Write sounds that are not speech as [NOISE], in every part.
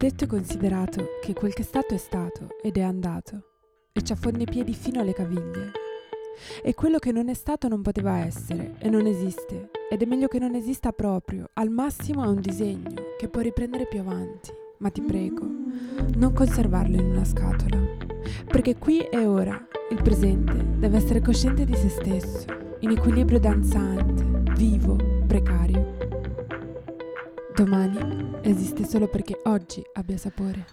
Detto e considerato che quel che è stato è stato ed è andato, e ci affonda i piedi fino alle caviglie. E quello che non è stato non poteva essere e non esiste, ed è meglio che non esista proprio, al massimo è un disegno che può riprendere più avanti. Ma ti prego, non conservarlo in una scatola, perché qui e ora il presente deve essere cosciente di se stesso, in equilibrio danzante, vivo, precario. Domani esiste solo perché oggi abbia sapore.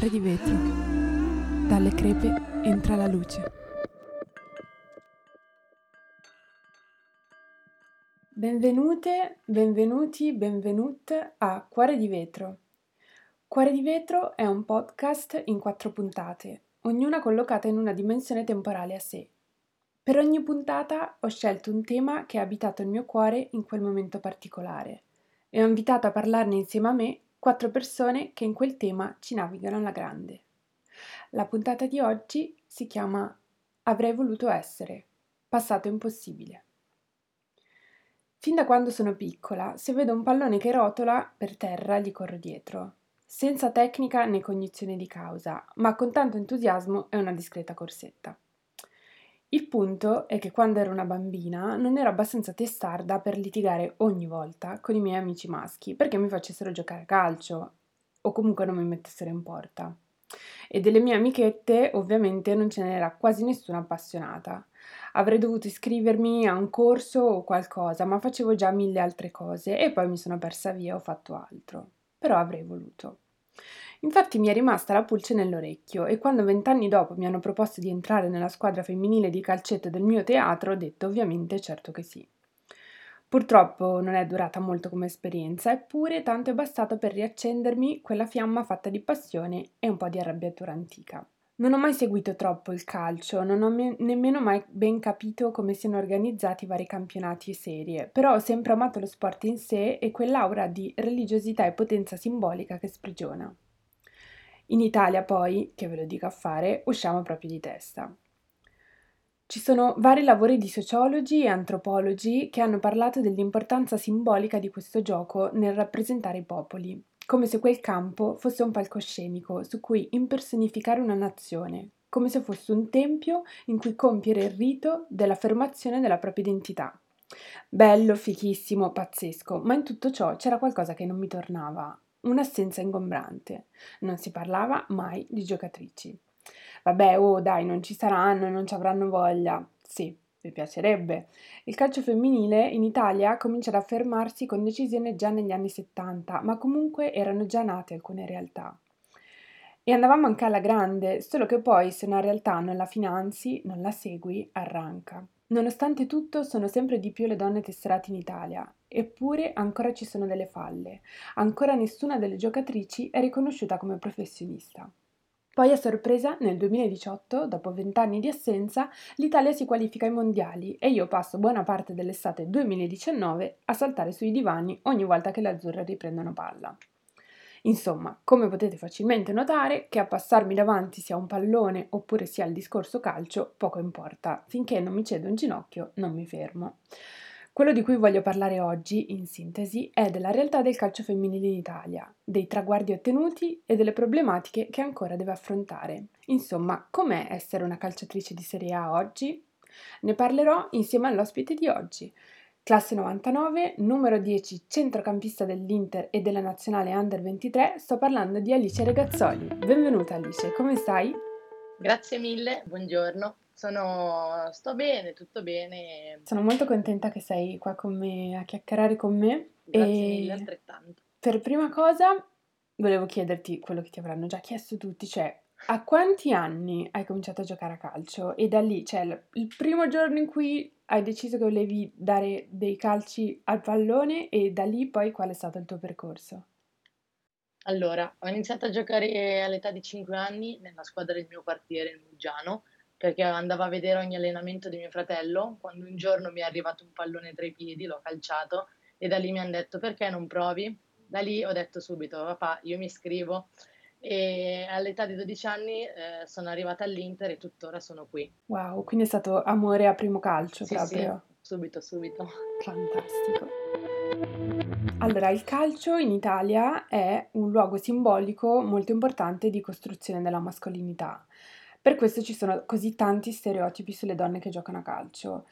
Cuore di vetro. Dalle crepe entra la luce. Benvenute, benvenuti, benvenute a Cuore di vetro. Cuore di vetro è un podcast in quattro puntate, ognuna collocata in una dimensione temporale a sé. Per ogni puntata ho scelto un tema che ha abitato il mio cuore in quel momento particolare e ho invitato a parlarne insieme a me quattro persone che in quel tema ci navigano alla grande. La puntata di oggi si chiama Avrei voluto essere, passato impossibile. Fin da quando sono piccola, se vedo un pallone che rotola per terra gli corro dietro, senza tecnica né cognizione di causa, ma con tanto entusiasmo e una discreta corsetta. Il punto è che quando ero una bambina non ero abbastanza testarda per litigare ogni volta con i miei amici maschi perché mi facessero giocare a calcio o comunque non mi mettessero in porta. E delle mie amichette ovviamente non ce n'era quasi nessuna appassionata. Avrei dovuto iscrivermi a un corso o qualcosa, ma facevo già mille altre cose e poi mi sono persa via ho fatto altro. Però avrei voluto. Infatti mi è rimasta la pulce nell'orecchio e quando vent'anni dopo mi hanno proposto di entrare nella squadra femminile di calcetto del mio teatro ho detto ovviamente certo che sì. Purtroppo non è durata molto come esperienza, eppure tanto è bastato per riaccendermi quella fiamma fatta di passione e un po' di arrabbiatura antica. Non ho mai seguito troppo il calcio, non ho me- nemmeno mai ben capito come siano organizzati i vari campionati e serie, però ho sempre amato lo sport in sé e quell'aura di religiosità e potenza simbolica che sprigiona. In Italia poi, che ve lo dico a fare, usciamo proprio di testa. Ci sono vari lavori di sociologi e antropologi che hanno parlato dell'importanza simbolica di questo gioco nel rappresentare i popoli, come se quel campo fosse un palcoscenico su cui impersonificare una nazione, come se fosse un tempio in cui compiere il rito dell'affermazione della propria identità. Bello, fichissimo, pazzesco, ma in tutto ciò c'era qualcosa che non mi tornava, un'assenza ingombrante. Non si parlava mai di giocatrici. Vabbè, oh dai, non ci saranno non ci avranno voglia. Sì, mi piacerebbe. Il calcio femminile in Italia comincia ad affermarsi con decisione già negli anni 70, ma comunque erano già nate alcune realtà. E andavamo anche alla grande, solo che poi se una realtà non la finanzi, non la segui, arranca. Nonostante tutto, sono sempre di più le donne tesserate in Italia, eppure ancora ci sono delle falle. Ancora nessuna delle giocatrici è riconosciuta come professionista. Poi a sorpresa, nel 2018, dopo vent'anni di assenza, l'Italia si qualifica ai mondiali e io passo buona parte dell'estate 2019 a saltare sui divani ogni volta che le azzurre riprendono palla. Insomma, come potete facilmente notare, che a passarmi davanti sia un pallone oppure sia il discorso calcio, poco importa, finché non mi cedo un ginocchio non mi fermo. Quello di cui voglio parlare oggi, in sintesi, è della realtà del calcio femminile in Italia, dei traguardi ottenuti e delle problematiche che ancora deve affrontare. Insomma, com'è essere una calciatrice di Serie A oggi? Ne parlerò insieme all'ospite di oggi, Classe 99, numero 10, centrocampista dell'Inter e della nazionale Under 23, sto parlando di Alice Regazzoli. Benvenuta Alice, come stai? Grazie mille, buongiorno. Sono... Sto bene, tutto bene. Sono molto contenta che sei qua con me a chiacchierare con me. Grazie e mille, altrettanto. Per prima cosa volevo chiederti quello che ti avranno già chiesto tutti, cioè a quanti anni hai cominciato a giocare a calcio? E da lì, cioè il primo giorno in cui hai deciso che volevi dare dei calci al pallone e da lì poi qual è stato il tuo percorso? Allora, ho iniziato a giocare all'età di 5 anni nella squadra del mio quartiere, il Muggiano, perché andavo a vedere ogni allenamento di mio fratello. Quando un giorno mi è arrivato un pallone tra i piedi, l'ho calciato e da lì mi han detto: "Perché non provi?" Da lì ho detto subito: "Papà, io mi iscrivo." E all'età di 12 anni, ehm, sono arrivata all'Inter e tuttora sono qui. Wow, quindi è stato amore a primo calcio Sì, sì, proprio. subito, subito. Fantastico. Allora, il calcio in Italia è un luogo simbolico molto importante di costruzione della mascolinità. Per questo ci sono così tanti stereotipi sulle donne che giocano a calcio.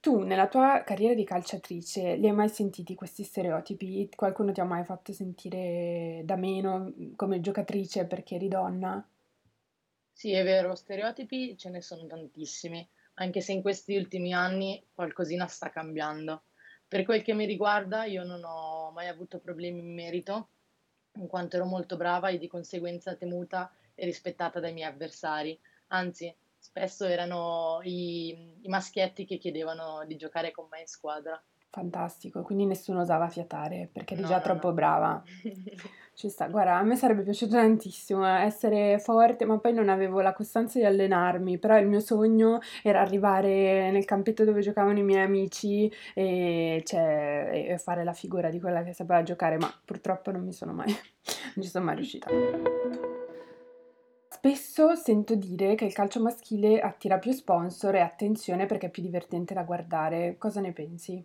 Tu, nella tua carriera di calciatrice, li hai mai sentiti questi stereotipi? Qualcuno ti ha mai fatto sentire da meno mm, come giocatrice perché eri donna? Sì, è vero, stereotipi ce ne sono tantissimi, anche se in questi ultimi anni qualcosina sta cambiando. Per quel che mi riguarda, io non ho mai avuto problemi in merito, in quanto ero molto brava e di conseguenza temuta e rispettata dai miei avversari. Anzi, spesso erano i, i maschietti che chiedevano di giocare con me in squadra. Fantastico, quindi nessuno osava fiatare perché eri No, già no, troppo no. brava. [LAUGHS] Ci sta, guarda, a me sarebbe piaciuto tantissimo eh, essere forte, ma poi non avevo la costanza di allenarmi, però il mio sogno era arrivare nel campetto dove giocavano i miei amici e, cioè, e fare la figura di quella che sapeva giocare, ma purtroppo non mi sono mai, [LAUGHS] non ci sono mai riuscita. Spesso sento dire che il calcio maschile attira più sponsor e attenzione perché è più divertente da guardare. Cosa ne pensi?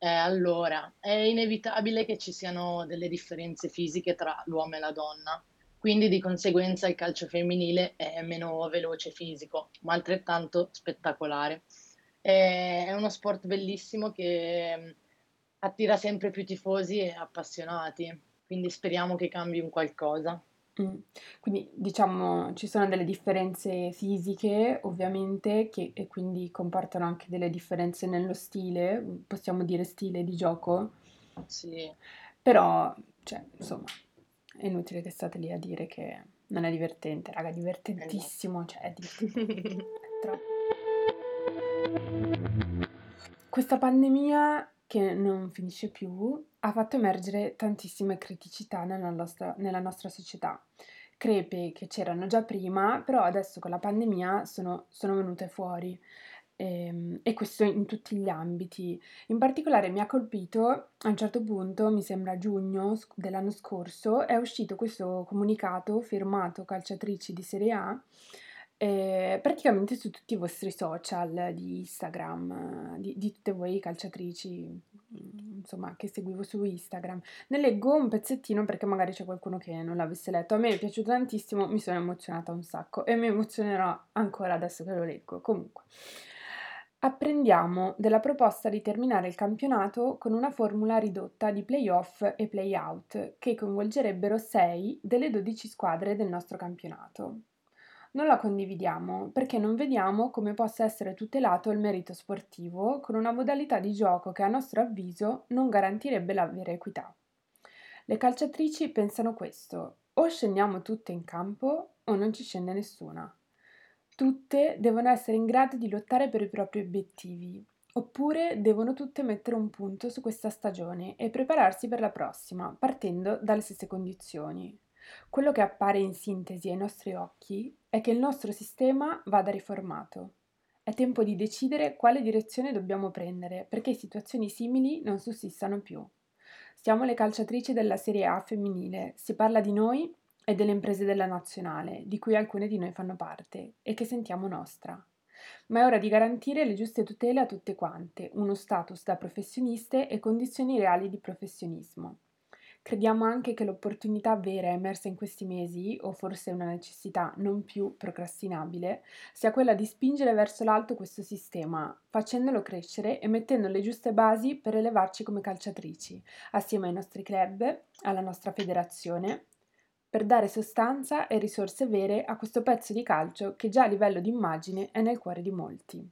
Eh, allora, è inevitabile che ci siano delle differenze fisiche tra l'uomo e la donna, quindi di conseguenza il calcio femminile è meno veloce fisico, ma altrettanto spettacolare. È uno sport bellissimo che mh, attira sempre più tifosi e appassionati, quindi speriamo che cambi un qualcosa. Mh. Quindi diciamo ci sono delle differenze fisiche ovviamente che e quindi comportano anche delle differenze nello stile, possiamo dire stile di gioco? Sì. Però, cioè, insomma, è inutile che state lì a dire che non è divertente, raga, è Esatto. divertentissimo, cioè è divertentissimo, è troppo. Questa pandemia che non finisce più ha fatto emergere tantissime criticità nella nostra, nella nostra società. Crepe che c'erano già prima, però adesso con la pandemia sono, sono venute fuori. Ehm, E, questo in tutti gli ambiti. In particolare mi ha colpito a un certo punto, mi sembra giugno dell'anno scorso, è uscito questo comunicato firmato calciatrici di Serie A Ehm, praticamente su tutti i vostri social di Instagram, di di tutte voi calciatrici, mhmm, insomma, che seguivo su Instagram. Ne leggo un pezzettino perché magari c'è qualcuno che non l'avesse letto. A me è piaciuto tantissimo, mi sono emozionata un sacco e mi emozionerò ancora adesso che lo leggo. Comunque, apprendiamo della proposta di terminare il campionato con una formula ridotta di play-off e play-out che coinvolgerebbero 6 delle 12 squadre del nostro campionato. Non la condividiamo perché non vediamo come possa essere tutelato il merito sportivo con una modalità di gioco che a nostro avviso non garantirebbe la vera equità. Le calciatrici pensano questo, o scendiamo tutte in campo o non ci scende nessuna. Tutte devono essere in grado di lottare per i propri obiettivi, oppure devono tutte mettere un punto su questa stagione e prepararsi per la prossima, partendo dalle stesse condizioni. Quello che appare in sintesi ai nostri occhi è che il nostro sistema vada riformato. È tempo di decidere quale direzione dobbiamo prendere perché situazioni simili non sussistano più. Siamo le calciatrici della Serie A femminile, si parla di noi e delle imprese della nazionale, di cui alcune di noi fanno parte e che sentiamo nostra. Ma è ora di garantire le giuste tutele a tutte quante, uno status da professioniste e condizioni reali di professionismo. Crediamo anche che l'opportunità vera emersa in questi mesi, o forse una necessità non più procrastinabile, sia quella di spingere verso l'alto questo sistema, facendolo crescere e mettendo le giuste basi per elevarci come calciatrici, assieme ai nostri club, alla nostra federazione, per dare sostanza e risorse vere a questo pezzo di calcio che già a livello di immagine è nel cuore di molti.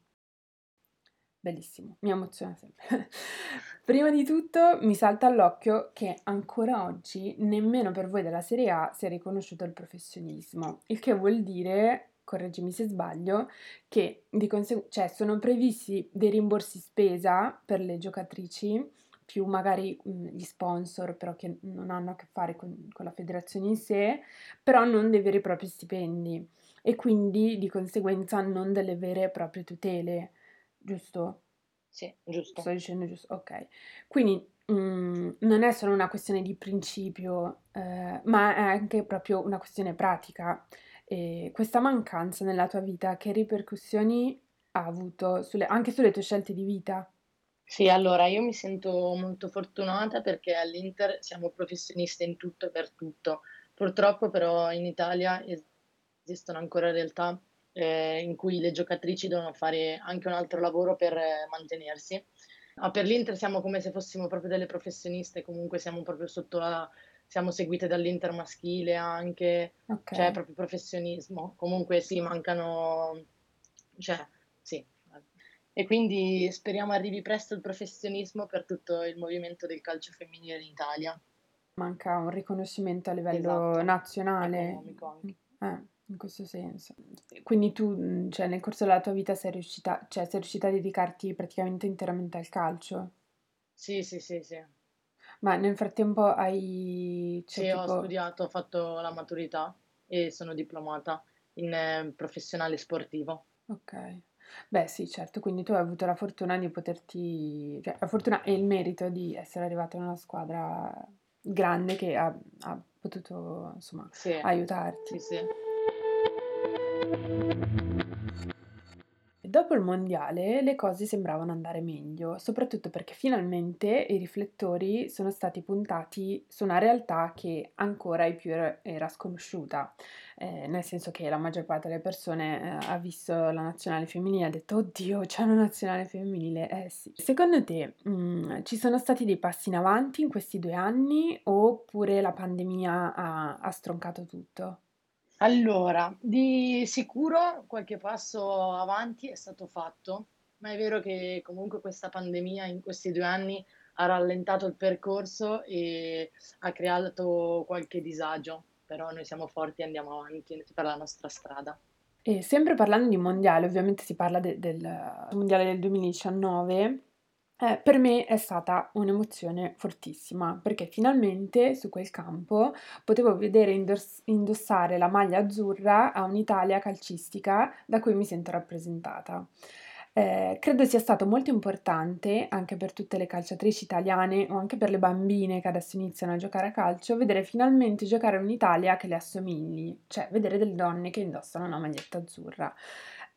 Bellissimo, mi emoziona sempre. [LAUGHS] Prima di tutto mi salta all'occhio che ancora oggi nemmeno per voi della Serie A si è riconosciuto il professionismo, il che vuol dire, correggimi se sbaglio, che di conse- cioè, sono previsti dei rimborsi spesa per le giocatrici più magari mh, gli sponsor, però che non hanno a che fare con, con la federazione in sé, però non dei veri e propri stipendi e quindi di conseguenza non delle vere e proprie tutele, giusto? Sì, giusto. Sto dicendo giusto, ok. Quindi mh, non è solo una questione di principio, eh, ma è anche proprio una questione pratica. E questa mancanza nella tua vita, che ripercussioni ha avuto sulle- anche sulle tue scelte di vita? Sì, allora io mi sento molto fortunata perché all'Inter siamo professioniste in tutto e per tutto. Purtroppo però in Italia esistono ancora realtà eh, in cui le giocatrici devono fare anche un altro lavoro per eh, mantenersi. Ah, per l'Inter siamo come se fossimo proprio delle professioniste, comunque siamo proprio sotto la... siamo seguite dall'Inter maschile anche, Ok. cioè proprio professionismo. Comunque sì, mancano, cioè sì. E quindi speriamo arrivi presto il professionismo per tutto il movimento del calcio femminile in Italia. Manca un riconoscimento a livello Esatto, nazionale, economico anche. eh, in questo senso. Quindi tu, mh, cioè, nel corso della tua vita sei riuscita, cioè, sei riuscita a dedicarti praticamente interamente al calcio, Sì, sì, sì, sì. ma nel frattempo hai, cioè, Sì, ho tipo, studiato, ho fatto la maturità e sono diplomata in eh, professionale sportivo. ok. Beh, sì, certo, quindi tu hai avuto la fortuna di poterti, cioè, la fortuna e il merito di essere arrivata in una squadra grande che ha, ha potuto, insomma, Sì, aiutarti. sì, sì. Dopo il mondiale le cose sembravano andare meglio, soprattutto perché finalmente i riflettori sono stati puntati su una realtà che ancora ai più era, sconosciuta, eh, nel senso che la maggior parte delle persone eh, ha visto la nazionale femminile e ha detto oddio c'è una nazionale femminile, eh sì. Secondo te mh, ci sono stati dei passi in avanti in questi due anni oppure la pandemia ha, ha stroncato tutto? Allora, di sicuro qualche passo avanti è stato fatto, ma è vero che comunque questa pandemia in questi due anni ha rallentato il percorso e ha creato qualche disagio, però noi siamo forti e andiamo avanti per la nostra strada. E sempre parlando di mondiale, ovviamente si parla de- del mondiale del 2019, eh, per me è stata un'emozione fortissima perché finalmente su quel campo potevo vedere indoss- indossare la maglia azzurra a un'Italia calcistica da cui mi sento rappresentata. Eh, credo sia stato molto importante anche per tutte le calciatrici italiane o anche per le bambine che adesso iniziano a giocare a calcio, vedere finalmente giocare un'Italia che le assomigli, cioè vedere delle donne che indossano una maglietta azzurra.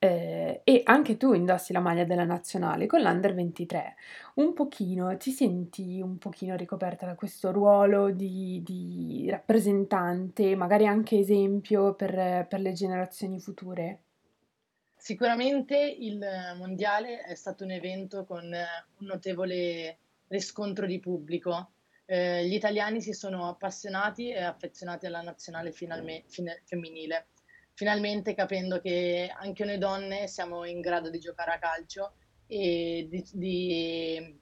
Eh, e anche tu indossi la maglia della nazionale con l'Under 23. Un pochino, ti senti un pochino ricoperta da questo ruolo di, di rappresentante, magari anche esempio per, per le generazioni future? Sicuramente il mondiale è stato un evento con un notevole riscontro di pubblico. Eh, gli italiani si sono appassionati e affezionati alla nazionale finalme- fine- femminile, finalmente capendo che anche noi donne siamo in grado di giocare a calcio e di, di-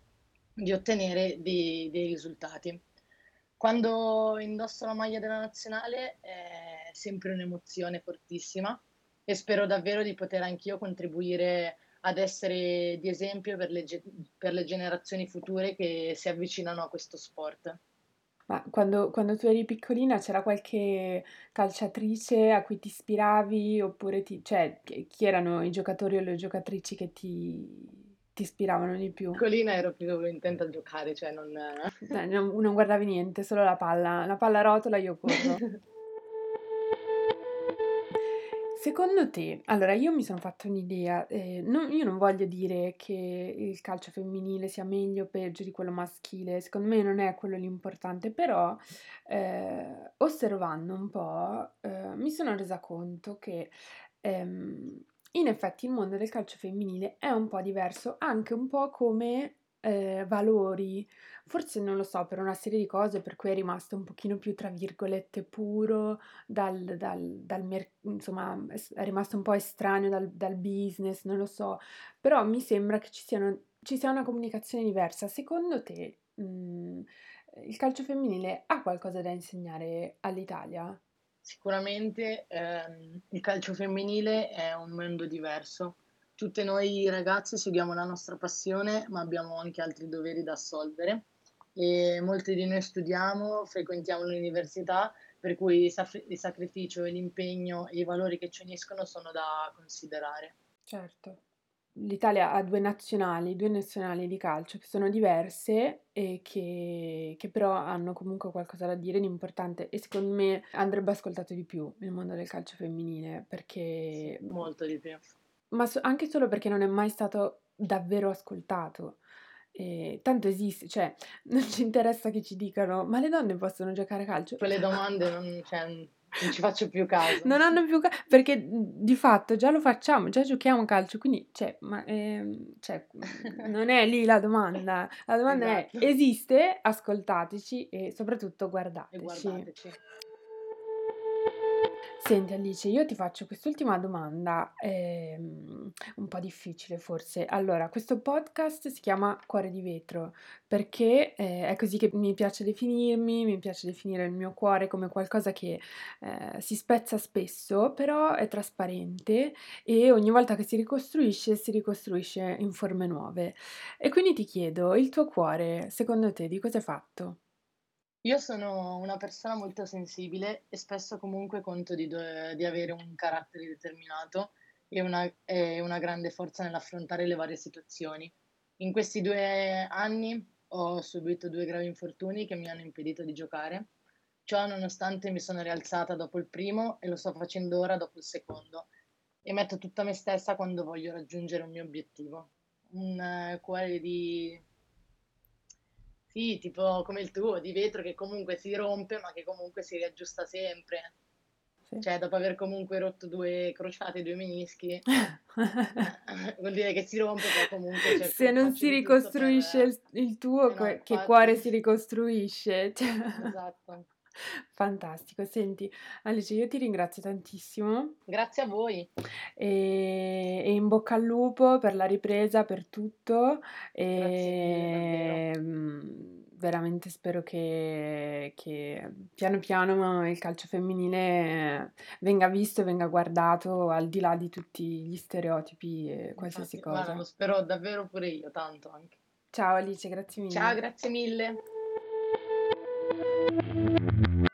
di ottenere dei, dei risultati. Quando indosso la maglia della nazionale è sempre un'emozione fortissima e spero davvero di poter anch'io contribuire ad essere di esempio per le, per le generazioni future che si avvicinano a questo sport. Ma quando, quando tu eri piccolina c'era qualche calciatrice a cui ti ispiravi oppure ti, cioè, chi erano i giocatori o le giocatrici che ti, ti ispiravano di più? Piccolina ero più intenta a giocare, cioè non... Cioè, non, non guardavi niente, solo la palla. La palla rotola, io corro. [LAUGHS] Secondo te, allora io mi sono fatta un'idea, eh, non- io non voglio dire che il calcio femminile sia meglio o peggio di quello maschile, secondo me non è quello l'importante, però eh, osservando un po' eh, mi sono resa conto che ehm, in effetti il mondo del calcio femminile è un po' diverso, anche un po' come eh, valori, forse non lo so, per una serie di cose per cui è rimasto un pochino più, tra virgolette, puro dal, dal, dal mer- insomma, è rimasto un po' estraneo dal, dal business, non lo so, però mi sembra che ci siano, ci sia una comunicazione diversa. Secondo te, mh, il calcio femminile ha qualcosa da insegnare all'Italia? Sicuramente ehm, il calcio femminile è un mondo diverso. Tutte noi ragazze seguiamo la nostra passione, ma abbiamo anche altri doveri da assolvere. e molti di noi studiamo, frequentiamo l'università, per cui il sacrificio l'impegno e i valori che ci uniscono sono da considerare. Certo. L'Italia ha 2 nazionali, 2 nazionali di calcio che sono diverse e che che però hanno comunque qualcosa da dire di importante e secondo me andrebbe ascoltato di più il mondo del calcio femminile Sì, perché molto di più. Ma so anche solo perché non è mai stato davvero ascoltato. Ehm, tanto esiste cioè [LAUGHS] non ci interessa che ci dicano: "Ma le donne possono giocare a calcio?" Quelle domande [LAUGHS] non cioè, non ci faccio più caso. Non hanno più ca perché, di fatto già lo facciamo, già giochiamo a calcio, quindi cioè, ma, ehm, cioè, [LAUGHS] non è lì la domanda. La domanda è: Esatto. esiste, ascoltateci e soprattutto E guardateci. Senti Alice, io ti faccio quest'ultima domanda, ehm, un po' difficile forse. Allora, questo podcast si chiama Cuore di vetro perché, ehm, è così che mi piace definirmi, mi piace definire il mio cuore come qualcosa che, ehm, si spezza spesso, però è trasparente e ogni volta che si ricostruisce, si ricostruisce in forme nuove. E quindi ti chiedo, il tuo cuore secondo te di cosa è fatto? Io sono una persona molto sensibile e spesso comunque conto di do di avere un carattere determinato e una e una grande forza nell'affrontare le varie situazioni. In questi 2 anni ho subito 2 gravi infortuni che mi hanno impedito di giocare. Ciò nonostante mi sono rialzata dopo il primo e lo sto facendo ora dopo il secondo e metto tutta me stessa quando voglio raggiungere un mio obiettivo. Un eh, cuore di sì, tipo come il tuo, di vetro che comunque si rompe, ma che comunque si riaggiusta sempre. Sì. Cioè, dopo aver comunque rotto 2 crociate, 2 menischi, [LAUGHS] eh, vuol dire che si rompe, però comunque cerco Se non si ricostruisce per il tuo, eh no, che che cuore si infatti. ricostruisce? Cioè Esatto. Fantastico. Senti, Alice, io ti ringrazio tantissimo, Grazie a voi. ehm, e in bocca al lupo per la ripresa, per tutto. Grazie mille. Ehm, veramente spero che che piano piano il calcio femminile venga visto e venga guardato al di là di tutti gli stereotipi e qualsiasi Infatti, guarda, lo cosa. spero davvero pure io, tanto anche. Ciao Alice, grazie Ciao, mille. grazie mille. Thank you.